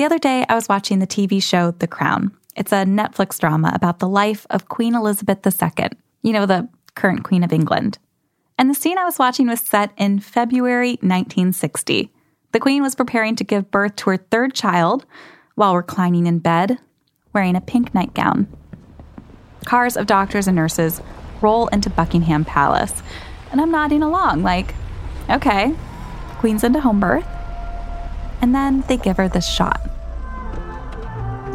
The other day, I was watching the TV show The Crown. It's a Netflix drama about the life of Queen Elizabeth II, you know, the current Queen of England. And the scene I was watching was set in February 1960. The Queen was preparing to give birth to her third child while reclining in bed, wearing a pink nightgown. Cars of doctors and nurses roll into Buckingham Palace, and I'm nodding along, like, okay, Queen's into home birth. And then they give her this shot.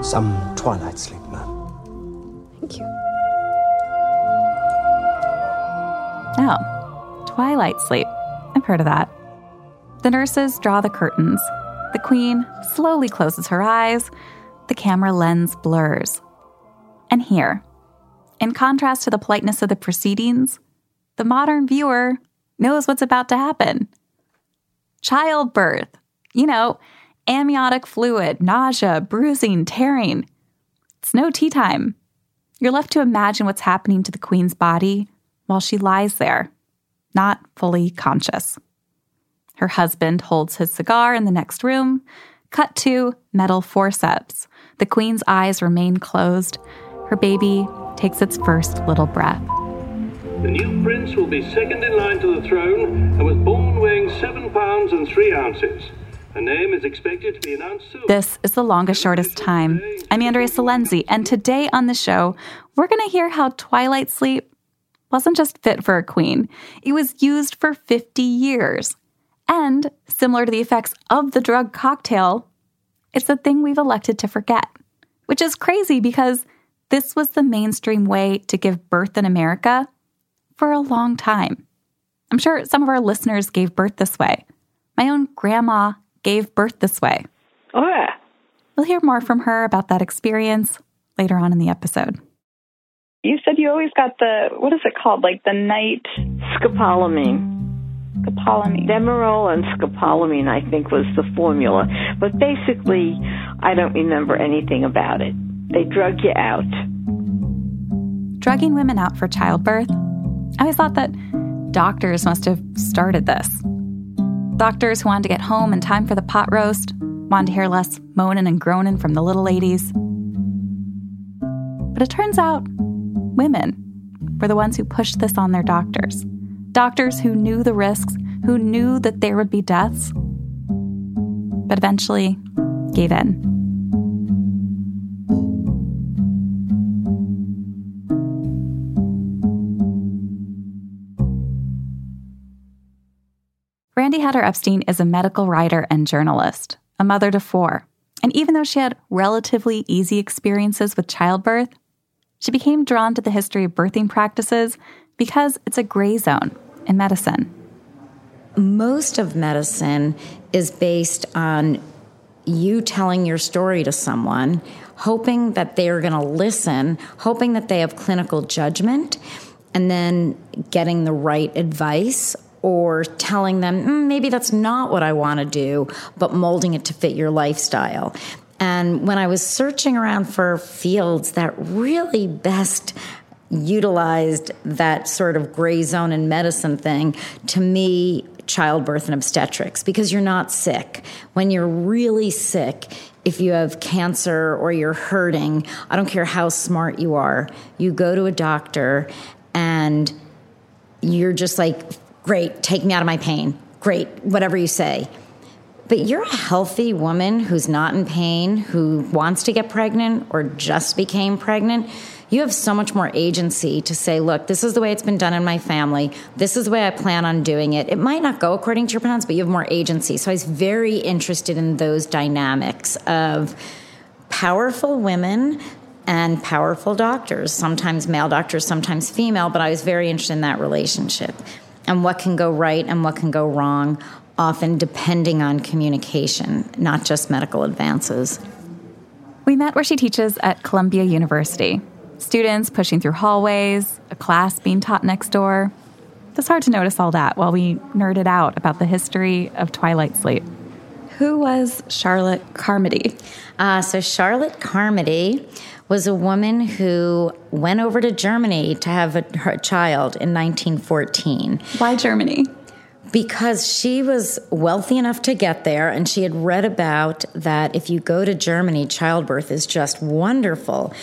Some twilight sleep, ma'am. Thank you. Oh, twilight sleep. I've heard of that. The nurses draw the curtains. The queen slowly closes her eyes. The camera lens blurs. And here, in contrast to the politeness of the proceedings, the modern viewer knows what's about to happen. Childbirth. You know, amniotic fluid, nausea, bruising, tearing. It's no tea time. You're left to imagine what's happening to the queen's body while she lies there, not fully conscious. Her husband holds his cigar in the next room. Cut to metal forceps. The queen's eyes remain closed. Her baby takes its first little breath. The new prince will be second in line to the throne and was born weighing seven pounds and three ounces. A name is expected to be announced soon. This is The Longest Shortest Time. I'm Andrea Silenzi, and today on the show, we're going to hear how twilight sleep wasn't just fit for a queen, it was used for 50 years. And similar to the effects of the drug cocktail, it's a thing we've elected to forget, which is crazy because this was the mainstream way to give birth in America for a long time. I'm sure some of our listeners gave birth this way. My own grandma gave birth this way. Oh, yeah. We'll hear more from her about that experience later on in the episode. You said you always got the, what is it called? Like the night Scopolamine. scopolamine. Demerol and scopolamine, I think, was the formula. But basically, I don't remember anything about it. They drug you out. Drugging women out for childbirth? I always thought that doctors must have started this. Doctors who wanted to get home in time for the pot roast, wanted to hear less moaning and groaning from the little ladies. But it turns out women were the ones who pushed this on their doctors. Doctors who knew the risks, who knew that there would be deaths, but eventually gave in. Randi Hutter Epstein is a medical writer and journalist, a mother to four. And even though she had relatively easy experiences with childbirth, she became drawn to the history of birthing practices because it's a gray zone in medicine. Most of medicine is based on you telling your story to someone, hoping that they are going to listen, hoping that they have clinical judgment, and then getting the right advice or telling them mm, maybe that's not what I want to do, but molding it to fit your lifestyle. And when I was searching around for fields that really best utilized that sort of gray zone in medicine thing, to me, childbirth and obstetrics, because you're not sick. When you're really sick, if you have cancer or you're hurting, I don't care how smart you are, you go to a doctor and you're just like, great, take me out of my pain. Great, whatever you say. But you're a healthy woman who's not in pain, who wants to get pregnant or just became pregnant. You have so much more agency to say, look, this is the way it's been done in my family. This is the way I plan on doing it. It might not go according to your plans, but you have more agency. So I was very interested in those dynamics of powerful women and powerful doctors, sometimes male doctors, sometimes female, but I was very interested in that relationship and what can go right and what can go wrong, often depending on communication, not just medical advances. We met where she teaches at Columbia University. Students pushing through hallways, a class being taught next door. It's hard to notice all that while we nerded out about the history of twilight sleep. Who was Charlotte Carmody? Uh, so, Charlotte Carmody was a woman who went over to Germany to have a, her child in 1914. Why Germany? Because she was wealthy enough to get there, and she had read about that if you go to Germany, childbirth is just wonderful.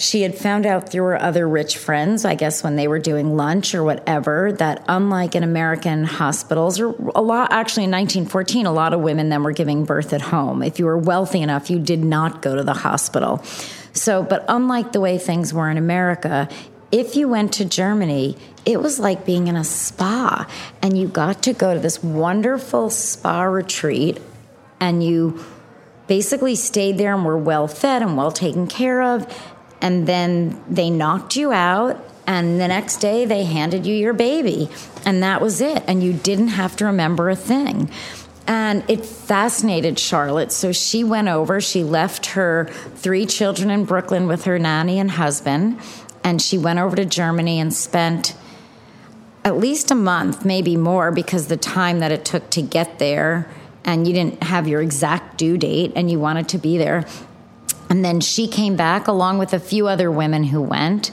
She had found out through her other rich friends, I guess when they were doing lunch or whatever, that unlike in American hospitals, or a lot, actually in 1914, a lot of women then were giving birth at home. If you were wealthy enough, you did not go to the hospital. So, but unlike the way things were in America, if you went to Germany, it was like being in a spa, and you got to go to this wonderful spa retreat, and you basically stayed there and were well fed and well taken care of and then they knocked you out and the next day they handed you your baby and that was it and you didn't have to remember a thing and it fascinated Charlotte. So she went over, she left her three children in Brooklyn with her nanny and husband, and she went over to Germany and spent at least a month, maybe more, because the time that it took to get there, and you didn't have your exact due date, and you wanted to be there. And then she came back along with a few other women who went.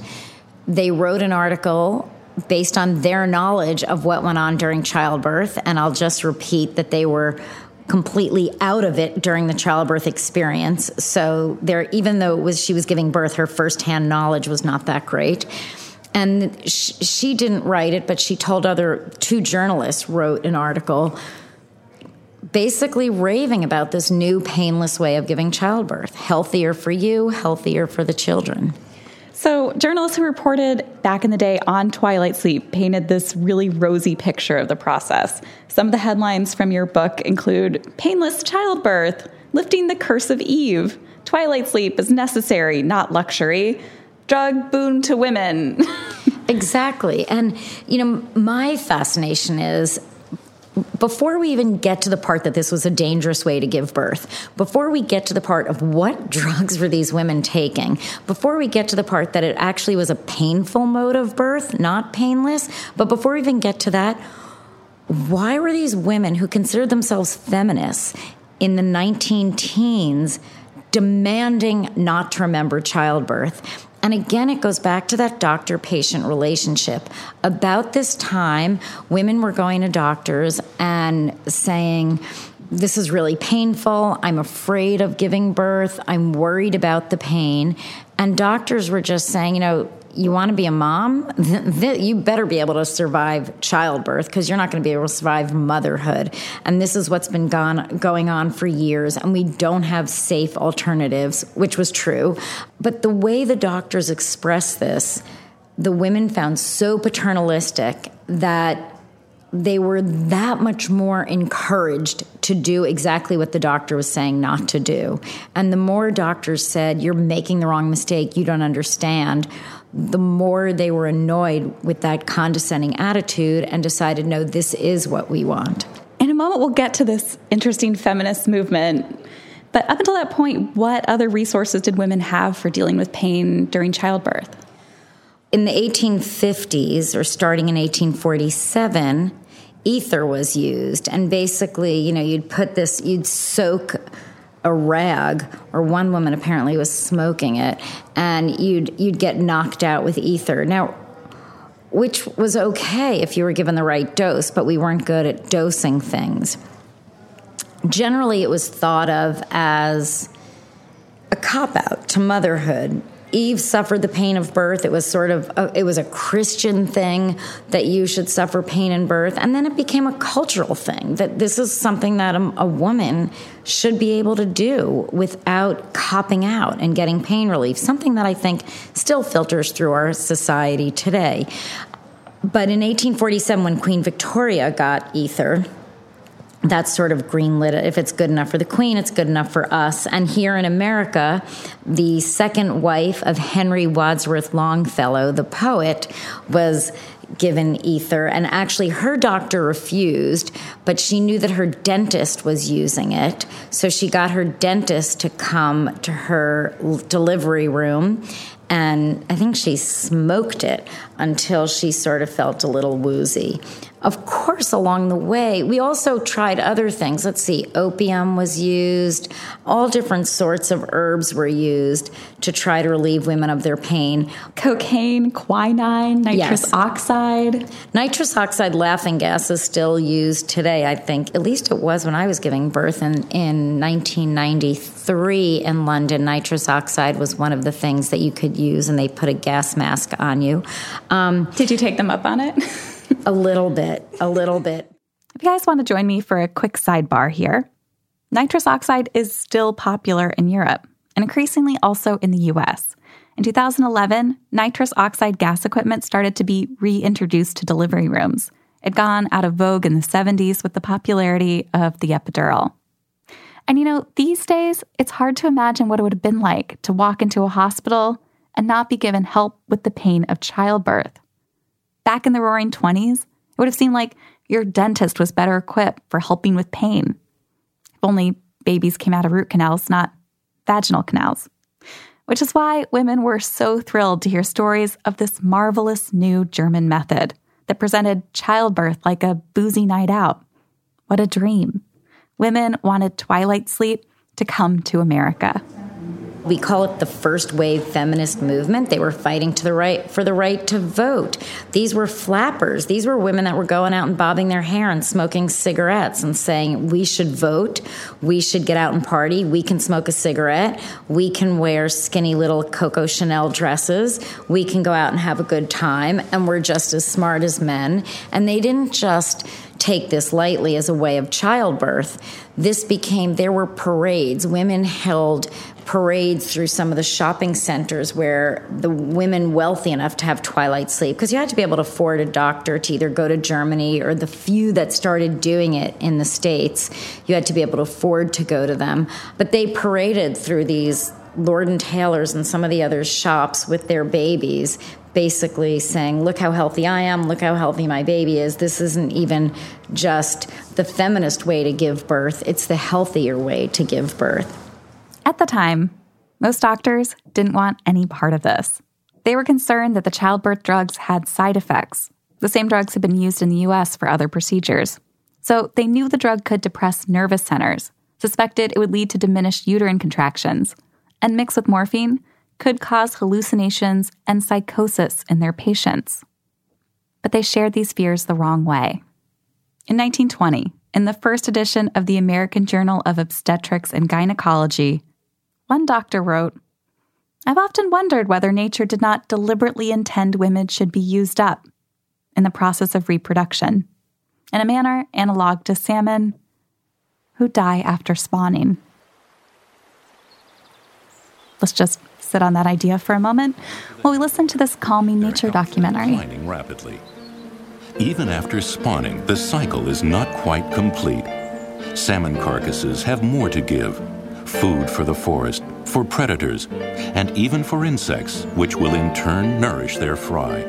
They wrote an article based on their knowledge of what went on during childbirth. And I'll just repeat that they were completely out of it during the childbirth experience. So there, even though it was she was giving birth, her firsthand knowledge was not that great. And sh- she didn't write it, but she told other two journalists wrote an article basically raving about this new painless way of giving childbirth healthier for you, healthier for the children. So, journalists who reported back in the day on Twilight Sleep painted this really rosy picture of the process. Some of the headlines from your book include Painless Childbirth, Lifting the Curse of Eve, Twilight Sleep is necessary, not luxury, Drug boon to women. exactly. And, you know, my fascination is before we even get to the part that this was a dangerous way to give birth, before we get to the part of what drugs were these women taking, before we get to the part that it actually was a painful mode of birth, not painless, but before we even get to that, why were these women who considered themselves feminists in the 19 teens demanding not to remember childbirth? And again, it goes back to that doctor patient relationship. About this time, women were going to doctors and saying, this is really painful. I'm afraid of giving birth. I'm worried about the pain. And doctors were just saying, you know, you want to be a mom, you better be able to survive childbirth because you're not going to be able to survive motherhood. And this is what's been gone, going on for years. And we don't have safe alternatives, which was true. But the way the doctors expressed this, the women found so paternalistic that they were that much more encouraged to do exactly what the doctor was saying not to do. And the more doctors said, You're making the wrong mistake, you don't understand, the more they were annoyed with that condescending attitude and decided, No, this is what we want. In a moment, we'll get to this interesting feminist movement. But up until that point, what other resources did women have for dealing with pain during childbirth? In the 1850s, or starting in 1847, ether was used. And basically, you know, you'd put this, you'd soak a rag, or one woman apparently was smoking it, and you'd you'd get knocked out with ether. Now, which was okay if you were given the right dose, but we weren't good at dosing things. Generally, it was thought of as a cop out to motherhood Eve suffered the pain of birth. It was sort of a, it was a Christian thing that you should suffer pain in birth, and then it became a cultural thing that this is something that a, a woman should be able to do without copping out and getting pain relief. Something that I think still filters through our society today. But in 1847, when Queen Victoria got ether, that's sort of greenlit. If it's good enough for the queen, it's good enough for us. And here in America, the second wife of Henry Wadsworth Longfellow, the poet, was given ether. And actually, her doctor refused, but she knew that her dentist was using it. So she got her dentist to come to her delivery room and I think she smoked it until she sort of felt a little woozy. Of course, along the way, we also tried other things. Let's see, opium was used, all different sorts of herbs were used to try to relieve women of their pain. Cocaine, quinine, nitrous yes. oxide. Nitrous oxide laughing gas is still used today, I think. At least it was when I was giving birth in, in 1993 in London. Nitrous oxide was one of the things that you could use, and they put a gas mask on you. Um, Did you take them up on it? a little bit, a little bit. If you guys want to join me for a quick sidebar here, nitrous oxide is still popular in Europe and increasingly also in the US. In 2011, nitrous oxide gas equipment started to be reintroduced to delivery rooms. It'd gone out of vogue in the 70s with the popularity of the epidural. And you know, these days, it's hard to imagine what it would have been like to walk into a hospital and not be given help with the pain of childbirth. Back in the roaring 20s, it would have seemed like your dentist was better equipped for helping with pain. If only babies came out of root canals, not vaginal canals. Which is why women were so thrilled to hear stories of this marvelous new German method that presented childbirth like a boozy night out. What a dream. Women wanted twilight sleep to come to America. We call it the first wave feminist movement. They were fighting to the right for the right to vote. These were flappers. These were women that were going out and bobbing their hair and smoking cigarettes and saying, "We should vote. We should get out and party. We can smoke a cigarette. We can wear skinny little Coco Chanel dresses. We can go out and have a good time and we're just as smart as men." And they didn't just take this lightly as a way of childbirth. This became, there were parades. Women held parades through some of the shopping centers where the women wealthy enough to have twilight sleep, because you had to be able to afford a doctor to either go to Germany or the few that started doing it in the States, you had to be able to afford to go to them. But they paraded through these Lord and Taylor's and some of the other shops with their babies basically saying, Look how healthy I am, look how healthy my baby is. This isn't even just the feminist way to give birth, it's the healthier way to give birth. At the time, most doctors didn't want any part of this. They were concerned that the childbirth drugs had side effects. The same drugs had been used in the US for other procedures. So they knew the drug could depress nervous centers, suspected it would lead to diminished uterine contractions, and mixed with morphine, could cause hallucinations and psychosis in their patients. But they shared these fears the wrong way. In 1920, in the first edition of the American Journal of Obstetrics and Gynecology, one doctor wrote, I've often wondered whether nature did not deliberately intend women should be used up in the process of reproduction in a manner analog to salmon who die after spawning. Let's just sit on that idea for a moment while we listen to this calming nature documentary. Rapidly. Even after spawning, the cycle is not quite complete. Salmon carcasses have more to give food for the forest, for predators, and even for insects, which will in turn nourish their fry.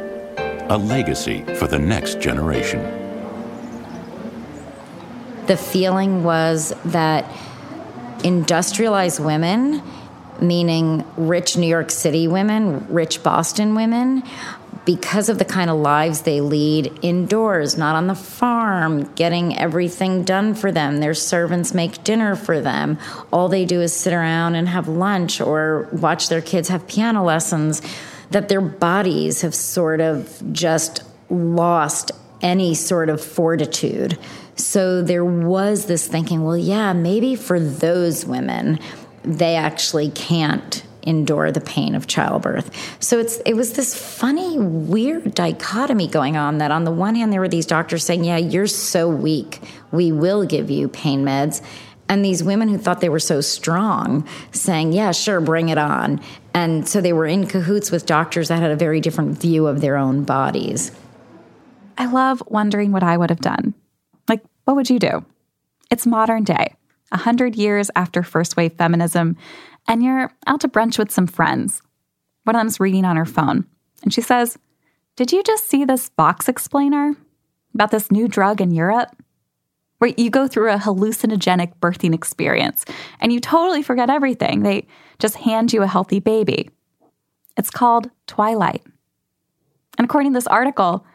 A legacy for the next generation. The feeling was that industrialized women meaning rich New York City women, rich Boston women, because of the kind of lives they lead indoors, not on the farm, getting everything done for them. Their servants make dinner for them. All they do is sit around and have lunch or watch their kids have piano lessons. That their bodies have sort of just lost any sort of fortitude. So there was this thinking, well, yeah, maybe for those women, they actually can't endure the pain of childbirth. So it's it was this funny, weird dichotomy going on that on the one hand there were these doctors saying, Yeah, you're so weak, we will give you pain meds. And these women who thought they were so strong saying, Yeah, sure, bring it on. And so they were in cahoots with doctors that had a very different view of their own bodies. I love wondering what I would have done. Like, what would you do? It's modern day, 100 years after first wave feminism, and you're out to brunch with some friends. One of them's reading on her phone, and she says, Did you just see this Vox explainer about this new drug in Europe? Where you go through a hallucinogenic birthing experience and you totally forget everything. They just hand you a healthy baby. It's called Twilight. And according to this article,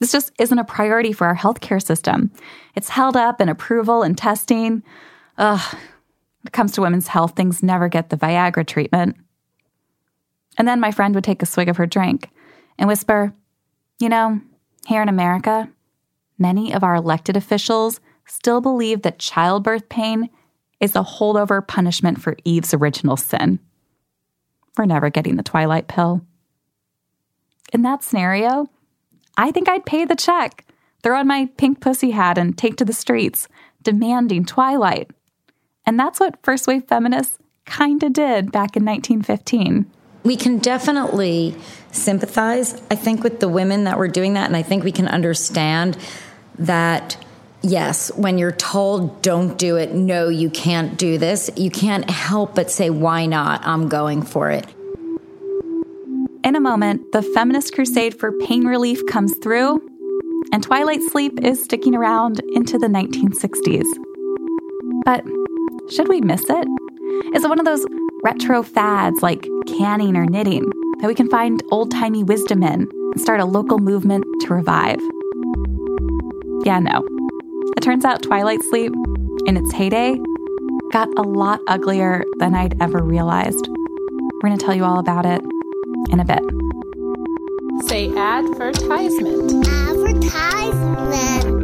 this just isn't a priority for our healthcare system. It's held up in approval and testing. Ugh, it comes to women's health, things never get the Viagra treatment. And then my friend would take a swig of her drink and whisper, You know, here in America, many of our elected officials still believe that childbirth pain is a holdover punishment for Eve's original sin. We're never getting the twilight pill. In that scenario, I think I'd pay the check, throw on my pink pussy hat, and take to the streets, demanding twilight. And that's what first wave feminists kinda did back in 1915. We can definitely sympathize, I think, with the women that were doing that. And I think we can understand that, yes, when you're told, don't do it, no, you can't do this, you can't help but say, why not? I'm going for it. In a moment, the feminist crusade for pain relief comes through, and twilight sleep is sticking around into the 1960s. But should we miss it? Is it one of those retro fads like canning or knitting that we can find old timey wisdom in and start a local movement to revive? Yeah, no. It turns out twilight sleep, in its heyday, got a lot uglier than I'd ever realized. We're going to tell you all about it in a bit. Say advertisement. Advertisement.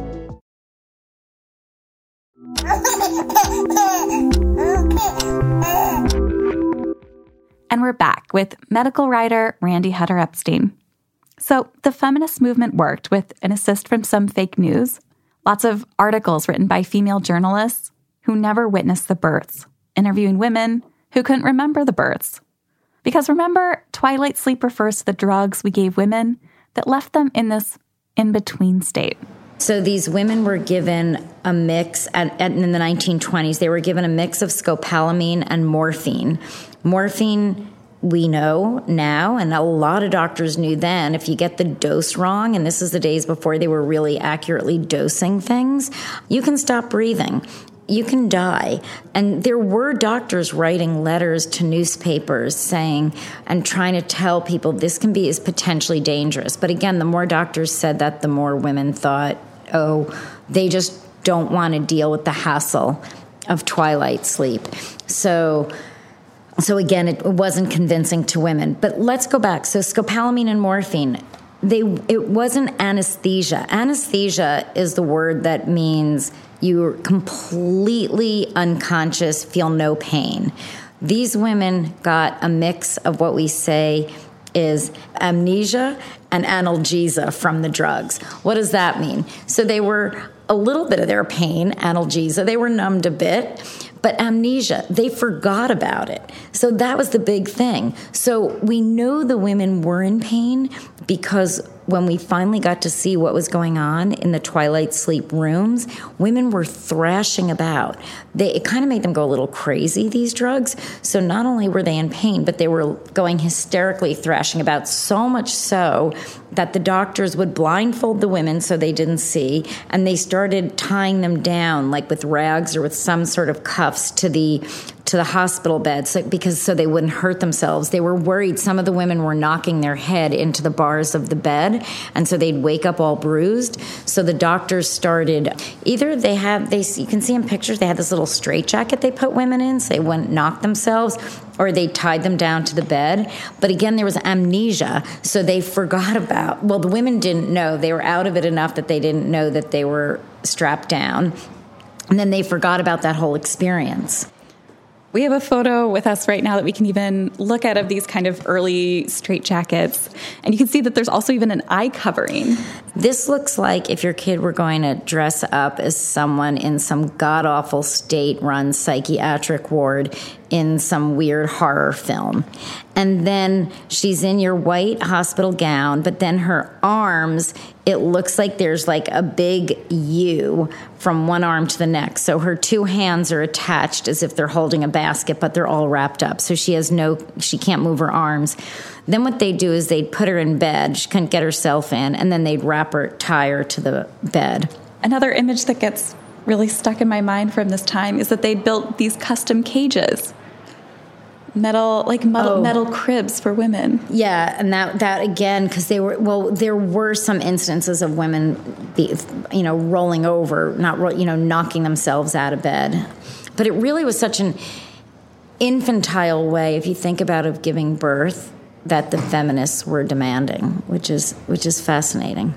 And we're back with medical writer Randi Hutter Epstein. So, the feminist movement worked with an assist from some fake news, lots of articles written by female journalists who never witnessed the births, interviewing women who couldn't remember the births. Because remember, twilight sleep refers to the drugs we gave women that left them in this in between state. So these women were given a mix at, at, in the 1920s. They were given a mix of scopolamine and morphine. Morphine, we know now, and a lot of doctors knew then, if you get the dose wrong, and this is the days before they were really accurately dosing things, you can stop breathing. You can die. And there were doctors writing letters to newspapers saying and trying to tell people this can be is potentially dangerous. But again, the more doctors said that, the more women thought, oh, they just don't want to deal with the hassle of twilight sleep. So so again, it wasn't convincing to women. But let's go back. So scopolamine and morphine, they it wasn't anesthesia. Anesthesia is the word that means you're completely unconscious, feel no pain. These women got a mix of what we say is amnesia and analgesia from the drugs. What does that mean? So they were a little bit of their pain, analgesia. They were numbed a bit, but amnesia, they forgot about it. So that was the big thing. So we know the women were in pain because when we finally got to see what was going on in the twilight sleep rooms, women were thrashing about. They, it kind of made them go a little crazy, these drugs. So not only were they in pain, but they were going hysterically thrashing about, so much so that the doctors would blindfold the women so they didn't see, and they started tying them down, like with rags or with some sort of cuffs to the to the hospital beds because so they wouldn't hurt themselves. They were worried some of the women were knocking their head into the bars of the bed and so they'd wake up all bruised. So the doctors started either they have they you can see in pictures they had this little straitjacket they put women in so they wouldn't knock themselves or they tied them down to the bed. But again, there was amnesia. So they forgot about, well, the women didn't know. They were out of it enough that they didn't know that they were strapped down. And then they forgot about that whole experience. We have a photo with us right now that we can even look at of these kind of early straitjackets. And you can see that there's also even an eye covering. This looks like if your kid were going to dress up as someone in some god awful state run psychiatric ward in some weird horror film. And then she's in your white hospital gown, but then her arms, it looks like there's like a big U from one arm to the next. So her two hands are attached as if they're holding a basket, but they're all wrapped up. So she has no, she can't move her arms. Then what they do is they'd put her in bed. She couldn't get herself in, and then they'd wrap her, tie her to the bed. Another image that gets really stuck in my mind from this time is that they built these custom cages metal like metal, oh. metal cribs for women. Yeah and that that again because they were well there were some instances of women be, you know rolling over not you know knocking themselves out of bed. But it really was such an infantile way if you think about of giving birth that the feminists were demanding which is which is fascinating.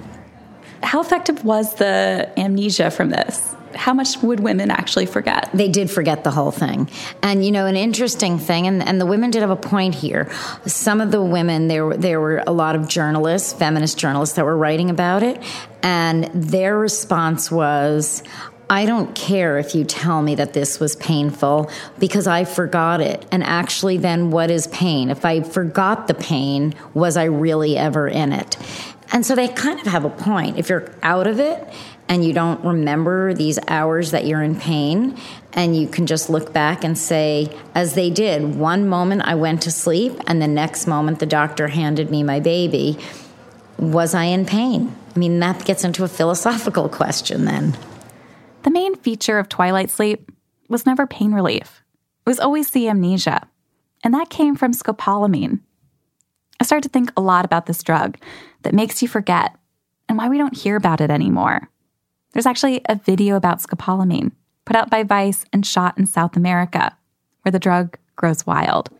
How effective was the amnesia from this how much would women actually forget? They did forget the whole thing. And, you know, an interesting thing, and, and the women did have a point here. Some of the women, there, there were a lot of journalists, feminist journalists, that were writing about it. And their response was, I don't care if you tell me that this was painful because I forgot it. And actually, then what is pain? If I forgot the pain, was I really ever in it? And so they kind of have a point. If you're out of it and you don't remember these hours that you're in pain, and you can just look back and say, as they did, one moment I went to sleep, and the next moment the doctor handed me my baby. Was I in pain? I mean, that gets into a philosophical question then. The main feature of twilight sleep was never pain relief, it was always the amnesia. And that came from scopolamine. I started to think a lot about this drug that makes you forget and why we don't hear about it anymore. There's actually a video about scopolamine put out by Vice and shot in South America, where the drug grows wild.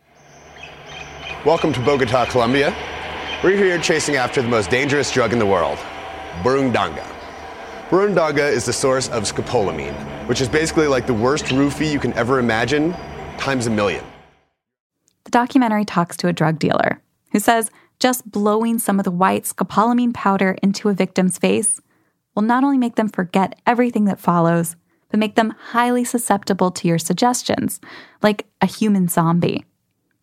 Welcome to Bogota, Colombia. We're here chasing after the most dangerous drug in the world, burundanga. Burundanga is the source of scopolamine, which is basically like the worst roofie you can ever imagine, times a million. The documentary talks to a drug dealer who says just blowing some of the white scopolamine powder into a victim's face will not only make them forget everything that follows, but make them highly susceptible to your suggestions, like a human zombie.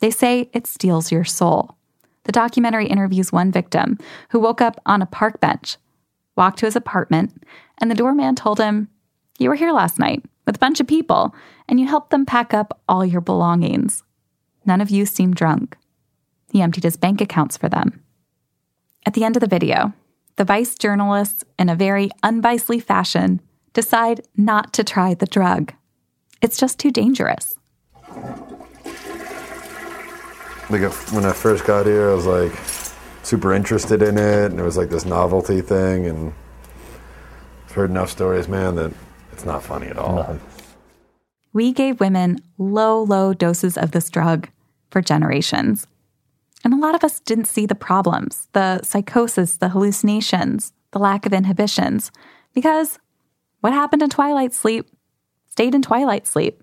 They say it steals your soul. The documentary interviews one victim who woke up on a park bench, walked to his apartment, and the doorman told him, You were here last night with a bunch of people, and you helped them pack up all your belongings. None of you seemed drunk. He emptied his bank accounts for them. At the end of the video, the vice journalists, in a very unvicely fashion, decide not to try the drug. It's just too dangerous. Like when I first got here, I was like super interested in it, and it was like this novelty thing, and I've heard enough stories, man, that it's not funny at all. No. We gave women low, low doses of this drug for generations. And a lot of us didn't see the problems the psychosis, the hallucinations, the lack of inhibitions, because what happened in twilight sleep stayed in twilight sleep,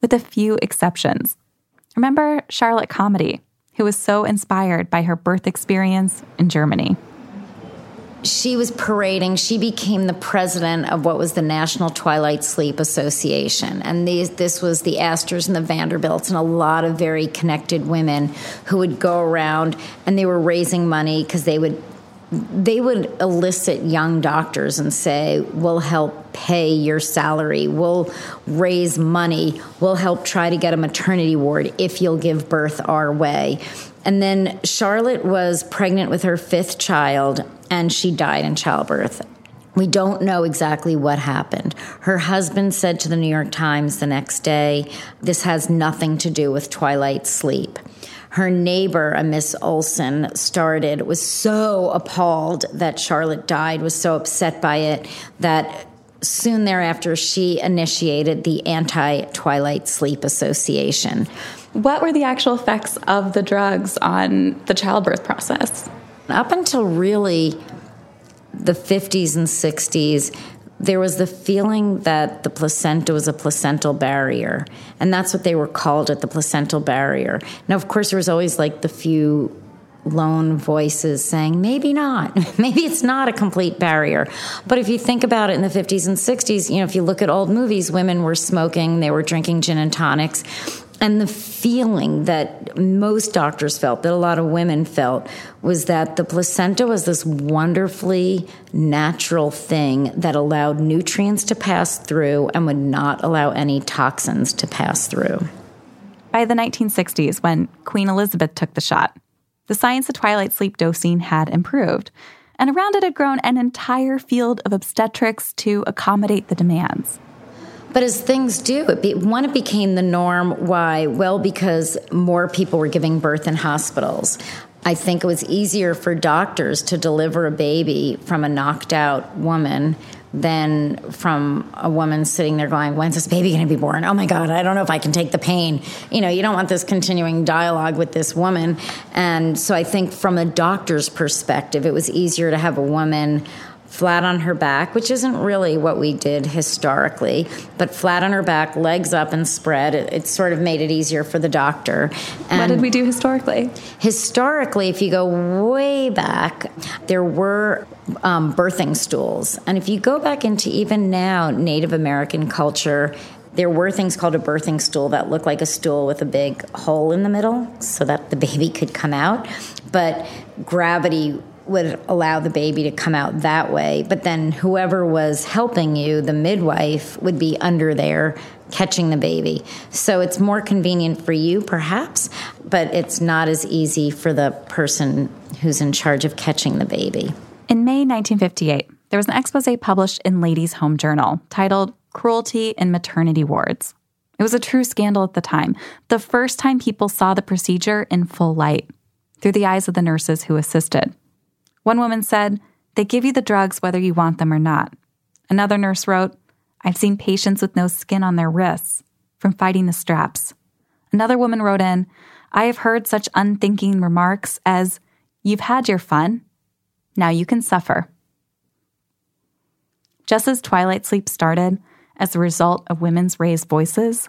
with a few exceptions. Remember Charlotte Carmody, who was so inspired by her birth experience in Germany. She was parading. She became the president of what was the National Twilight Sleep Association. And these, this was the Astors and the Vanderbilts and a lot of very connected women who would go around and they were raising money because they would they would elicit young doctors and say, We'll help pay your salary, we'll raise money, we'll help try to get a maternity ward if you'll give birth our way. And then Charlotte was pregnant with her fifth child and she died in childbirth. We don't know exactly what happened. Her husband said to the New York Times the next day, This has nothing to do with twilight sleep her neighbor, a Miss Olson, started, was so appalled that Charlotte died, was so upset by it that soon thereafter she initiated the Anti Twilight Sleep Association. What were the actual effects of the drugs on the childbirth process? Up until really the 50s and 60s, there was the feeling that the placenta was a placental barrier. And that's what they were called at the placental barrier. Now, of course, there was always like the few lone voices saying, maybe not. maybe it's not a complete barrier. But if you think about it in the 50s and 60s, you know, if you look at old movies, women were smoking, they were drinking gin and tonics. And the feeling that most doctors felt, that a lot of women felt, was that the placenta was this wonderfully natural thing that allowed nutrients to pass through and would not allow any toxins to pass through. By the 1960s, when Queen Elizabeth took the shot, the science of twilight sleep dosing had improved, and around it had grown an entire field of obstetrics to accommodate the demands. But as things do, it be, one, it became the norm. Why? Well, because more people were giving birth in hospitals. I think it was easier for doctors to deliver a baby from a knocked out woman than from a woman sitting there going, When's this baby going to be born? Oh my God, I don't know if I can take the pain. You know, you don't want this continuing dialogue with this woman. And so I think from a doctor's perspective, it was easier to have a woman flat on her back, which isn't really what we did historically, but flat on her back, legs up and spread. It, it sort of made it easier for the doctor. And what did we do historically? Historically, if you go way back, there were um, birthing stools. And if you go back into even now Native American culture, there were things called a birthing stool that looked like a stool with a big hole in the middle so that the baby could come out. But gravity would allow the baby to come out that way. But then whoever was helping you, the midwife, would be under there catching the baby. So it's more convenient for you, perhaps, but it's not as easy for the person who's in charge of catching the baby. In May 1958, there was an expose published in Ladies' Home Journal titled Cruelty in Maternity Wards. It was a true scandal at the time, the first time people saw the procedure in full light, through the eyes of the nurses who assisted. One woman said, They give you the drugs whether you want them or not. Another nurse wrote, I've seen patients with no skin on their wrists from fighting the straps. Another woman wrote in, I have heard such unthinking remarks as, You've had your fun. Now you can suffer. Just as Twilight Sleep started as a result of women's raised voices,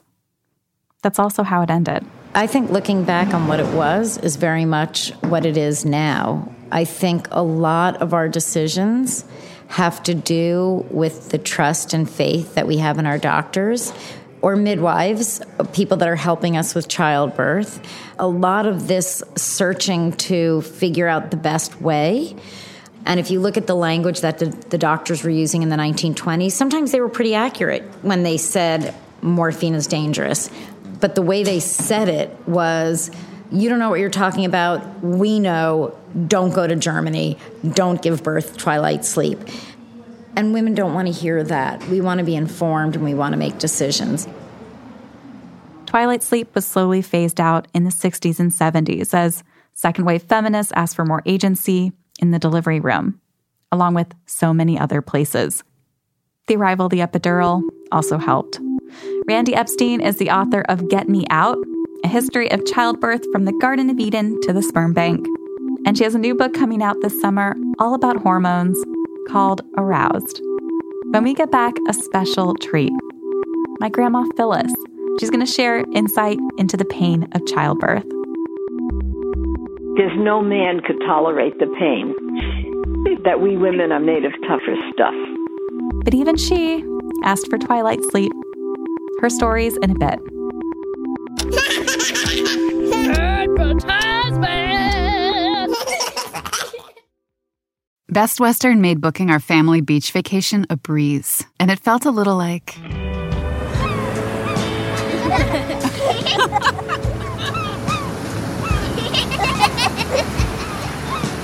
that's also how it ended. I think looking back on what it was is very much what it is now. I think a lot of our decisions have to do with the trust and faith that we have in our doctors or midwives, people that are helping us with childbirth. A lot of this searching to figure out the best way. And if you look at the language that the, the, doctors were using in the 1920s, sometimes they were pretty accurate when they said morphine is dangerous but the way they said it was you don't know what you're talking about. We know, don't go to Germany, don't give birth, twilight sleep. And women don't want to hear that. We want to be informed and we want to make decisions. Twilight sleep was slowly phased out in the 60s and 70s as second wave feminists asked for more agency in the delivery room, along with so many other places. The arrival of the epidural also helped. Randi Epstein is the author of Get Me Out, a history of childbirth from the Garden of Eden to the sperm bank. And she has a new book coming out this summer all about hormones called Aroused. When we get back, a special treat. My grandma Phyllis. She's going to share insight into the pain of childbirth. There's no man could tolerate the pain. that we women are made of tougher stuff. But even she asked for twilight sleep. Her stories in a bit. Best Western made booking our family beach vacation a breeze, and it felt a little like.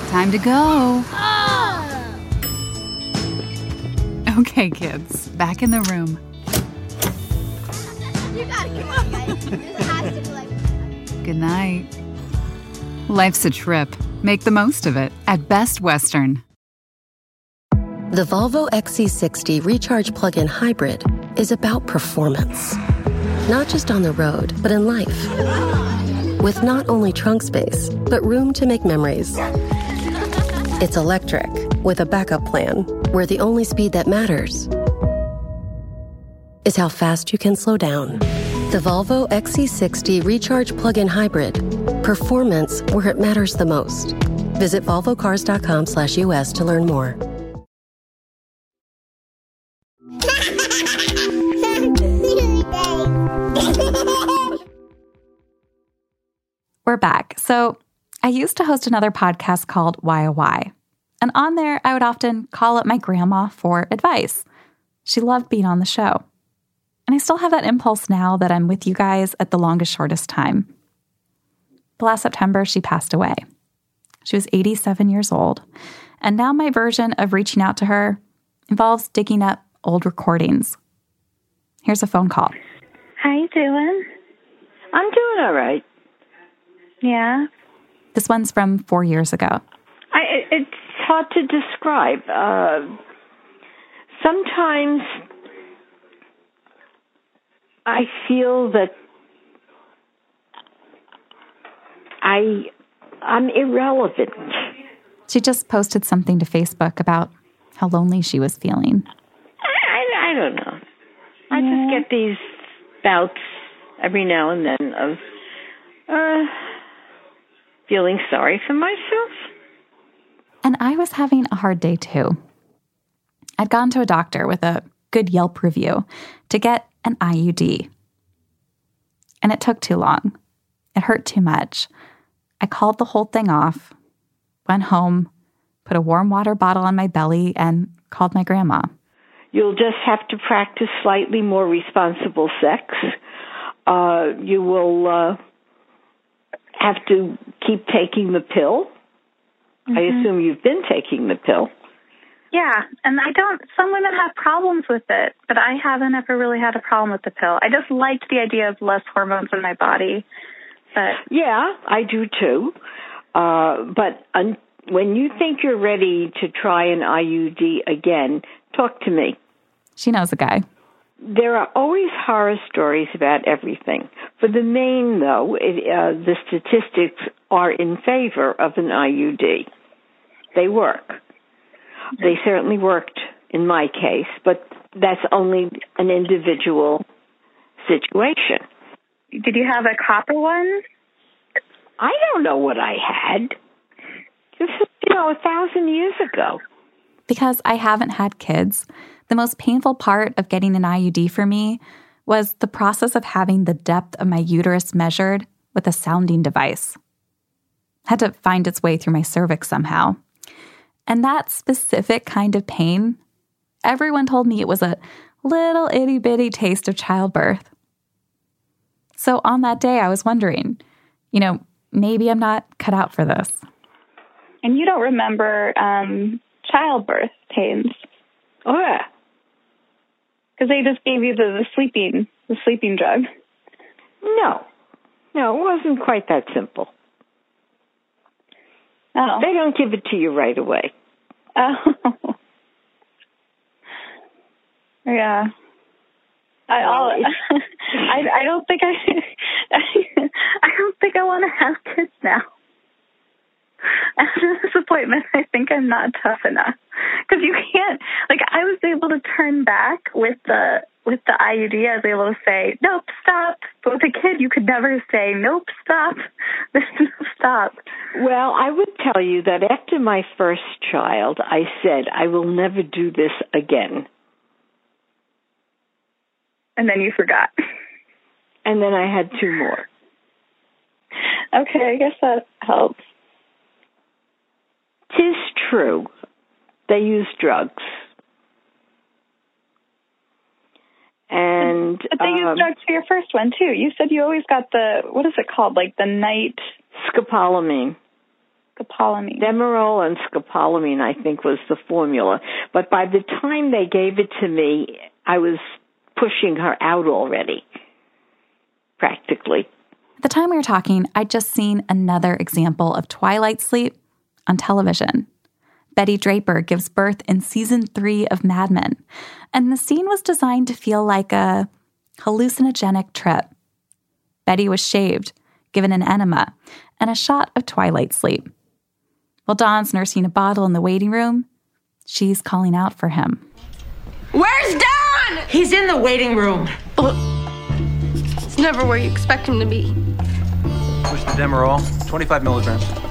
Time to go. Okay, kids, back in the room. You gotta come on, guys. Good night. Life's a trip. Make the most of it at Best Western. The Volvo XC60 Recharge Plug in Hybrid is about performance. Not just on the road, but in life. With not only trunk space, but room to make memories. It's electric, with a backup plan, where the only speed that matters is how fast you can slow down. The Volvo XC60 Recharge Plug in Hybrid. Performance where it matters the most. Visit volvocars.com slash US to learn more. We're back. So, I used to host another podcast called Why oh Why. And on there, I would often call up my grandma for advice. She loved being on the show. And I still have that impulse now that I'm with you guys at the longest, shortest time. But last September, she passed away. She was 87 years old. And now my version of reaching out to her involves digging up old recordings. Here's a phone call. How you doing? I'm doing all right. Yeah. This one's from four years ago. I, it's hard to describe. Uh, sometimes I feel that I I'm irrelevant. She just posted something to Facebook about how lonely she was feeling. I, I don't know. I just get these bouts every now and then of uh, feeling sorry for myself. And I was having a hard day too. I'd gone to a doctor with a good Yelp review to get an IUD. And it took too long. It hurt too much. I called the whole thing off, went home, put a warm water bottle on my belly, and called my grandma. You'll just have to practice slightly more responsible sex. Uh, you will uh, have to keep taking the pill. I assume you've been taking the pill. Yeah, and I don't. Some women have problems with it, but I haven't ever really had a problem with the pill. I just liked the idea of less hormones in my body. But Yeah, I do too. Uh, but un- when you think you're ready to try an IUD again, talk to me. She knows a guy. There are always horror stories about everything. For the main, though, it, uh, the statistics are in favor of an IUD. They work. They certainly worked in my case, but that's only an individual situation. did you have a copper one? I don't know what I had. This is, you know, a thousand years ago. Because I haven't had kids, the most painful part of getting an IUD for me was the process of having the depth of my uterus measured with a sounding device. Had to find its way through my cervix somehow. And that specific kind of pain, everyone told me it was a little itty bitty taste of childbirth. So on that day, I was wondering, you know, maybe I'm not cut out for this. And you don't remember um, childbirth pains Oh, yeah. because they just gave you the, the sleeping the sleeping drug. No. No, it wasn't quite that simple. Oh. They don't give it to you right away. Oh. yeah. I, I'll, I I don't think I I don't think I want to have kids now. After this appointment, I think I'm not tough enough because you can't. Like I was able to turn back with the with the IUD. I was able to say nope, stop. But with a kid, you could never say nope, stop. No stop. Well, I would tell you that after my first child, I said, I will never do this again. And then you forgot. And then I had two more. Okay, I guess that helps. Tis true. They use drugs. And But they um, used drugs for your first one too. You said you always got the what is it called? Like the night scopolamine. scopolamine. Demerol and scopolamine, I think, was the formula. But by the time they gave it to me, I was pushing her out already, practically. At the time we were talking, I'd just seen another example of twilight sleep on television. Betty Draper gives birth in season three of Mad Men, and the scene was designed to feel like a hallucinogenic trip. Betty was shaved, given an enema, and a shot of twilight sleep. While Don's nursing a bottle in the waiting room, she's calling out for him. Where's Don? He's in the waiting room. It's never where you expect him to be. Push the Demerol, 25 milligrams.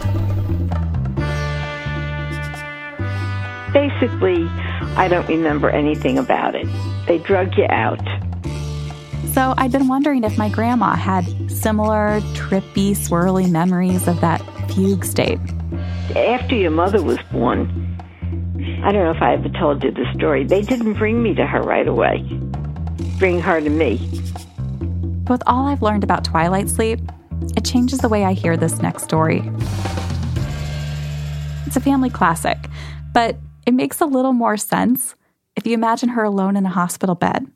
Basically, I don't remember anything about it. They drug you out. So I'd been wondering if my grandma had similar trippy, swirly memories of that fugue state. After your mother was born, I don't know if I ever told you the story. They didn't bring me to her right away. Bring her to me. With all I've learned about twilight sleep, it changes the way I hear this next story. It's a family classic, but it makes a little more sense if you imagine her alone in a hospital bed,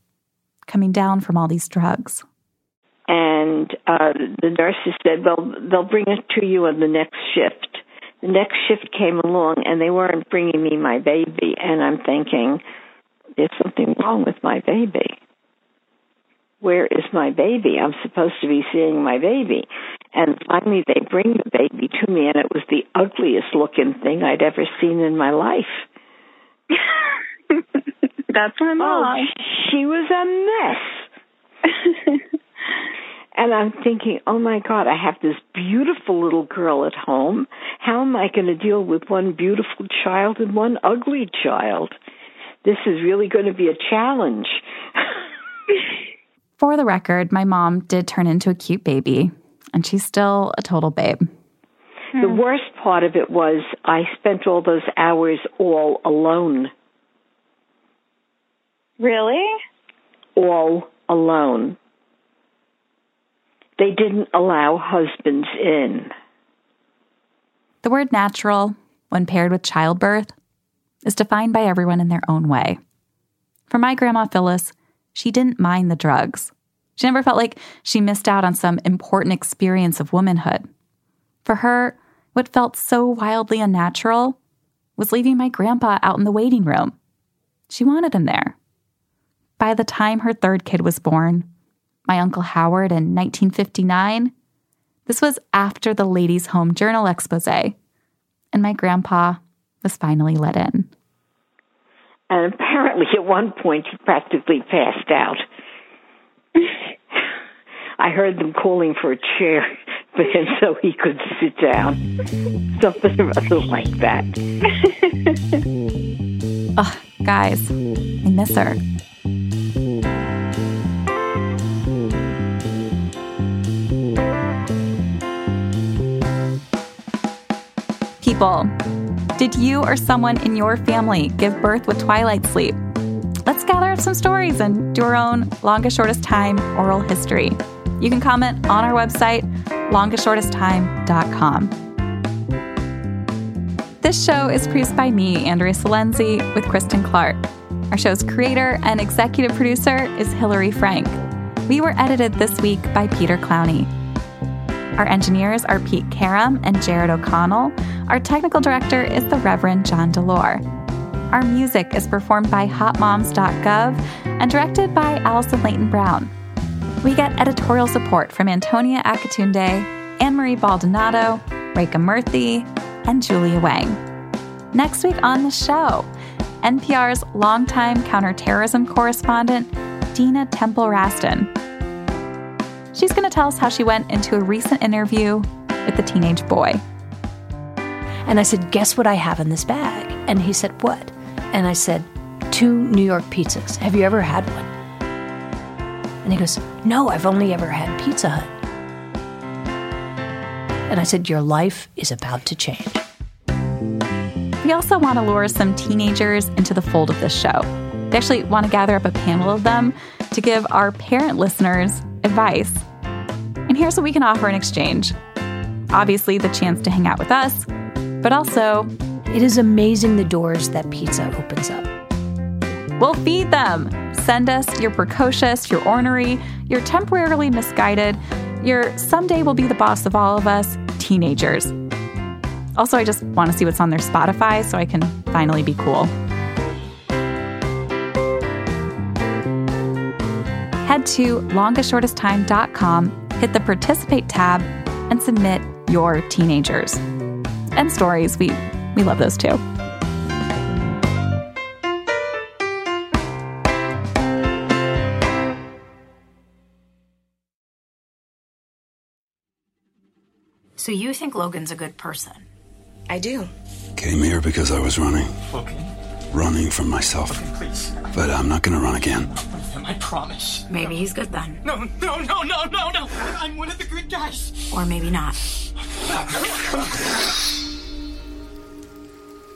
coming down from all these drugs. And uh, the nurses said, well, they'll bring it to you on the next shift. The next shift came along and they weren't bringing me my baby. And I'm thinking, there's something wrong with my baby. Where is my baby? I'm supposed to be seeing my baby. And finally, they bring the baby to me, and it was the ugliest looking thing I'd ever seen in my life. That's my mom. Oh, she was a mess. and I'm thinking, oh my God, I have this beautiful little girl at home. How am I going to deal with one beautiful child and one ugly child? This is really going to be a challenge. For the record, my mom did turn into a cute baby, and she's still a total babe. The hmm. worst part of it was I spent all those hours all alone. Really? All alone. They didn't allow husbands in. The word natural, when paired with childbirth, is defined by everyone in their own way. For my grandma Phyllis, she didn't mind the drugs. She never felt like she missed out on some important experience of womanhood. For her, what felt so wildly unnatural was leaving my grandpa out in the waiting room. She wanted him there. By the time her third kid was born, my Uncle Howard in 1959, this was after the Ladies' Home Journal expose, and my grandpa was finally let in. And apparently, at one point, he practically passed out. I heard them calling for a chair him so he could sit down. Something or other like that. Ugh, guys, I miss her. People, did you or someone in your family give birth with twilight sleep? Let's gather up some stories and do our own longest, shortest time oral history. You can comment on our website, longestshortesttime.com. This show is produced by me, Andrea Silenzi, with Kristen Clark. Our show's creator and executive producer is Hillary Frank. We were edited this week by Peter Clowney. Our engineers are Pete Karam and Jared O'Connell. Our technical director is the Reverend John Delore. Our music is performed by hotmoms.gov and directed by Allison Leyton Brown. We get editorial support from Antonia Akatunde, Anne Marie Baldonado, Reka Murthy, and Julia Wang. Next week on the show, NPR's longtime counterterrorism correspondent, Dina Temple Raston. She's going to tell us how she went into a recent interview with the teenage boy. And I said, Guess what I have in this bag? And he said, What? And I said, Two New York pizzas. Have you ever had one? And he goes, No, I've only ever had Pizza Hut. And I said, Your life is about to change. We also want to lure some teenagers into the fold of this show. We actually want to gather up a panel of them to give our parent listeners advice. And here's what we can offer in exchange obviously, the chance to hang out with us, but also, it is amazing the doors that pizza opens up. We'll feed them. Send us your precocious, your ornery, your temporarily misguided, your someday will be the boss of all of us teenagers. Also, I just want to see what's on their Spotify so I can finally be cool. Head to longestshortesttime.com, hit the participate tab, and submit your teenagers. And stories, we, we love those too. So you think Logan's a good person? I do. Came here because I was running. Okay. Running from myself. Okay, please. But I'm not gonna run again. I promise. Maybe he's good then. No, no, no, no, no, no. I'm one of the good guys. Or maybe not.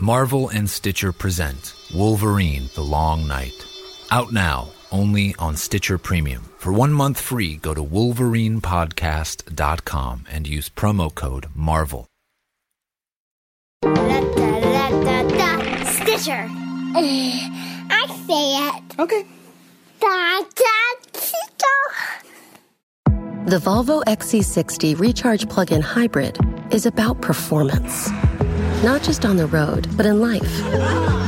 Marvel and Stitcher present Wolverine The Long Night. Out now, only on Stitcher Premium. For one month free, go to wolverinepodcast.com and use promo code MARVEL. Da, da, da, da, da. Stitcher. I say it. Okay. Da, da, Stitcher. The Volvo XC60 Recharge Plug in Hybrid is about performance. Not just on the road, but in life.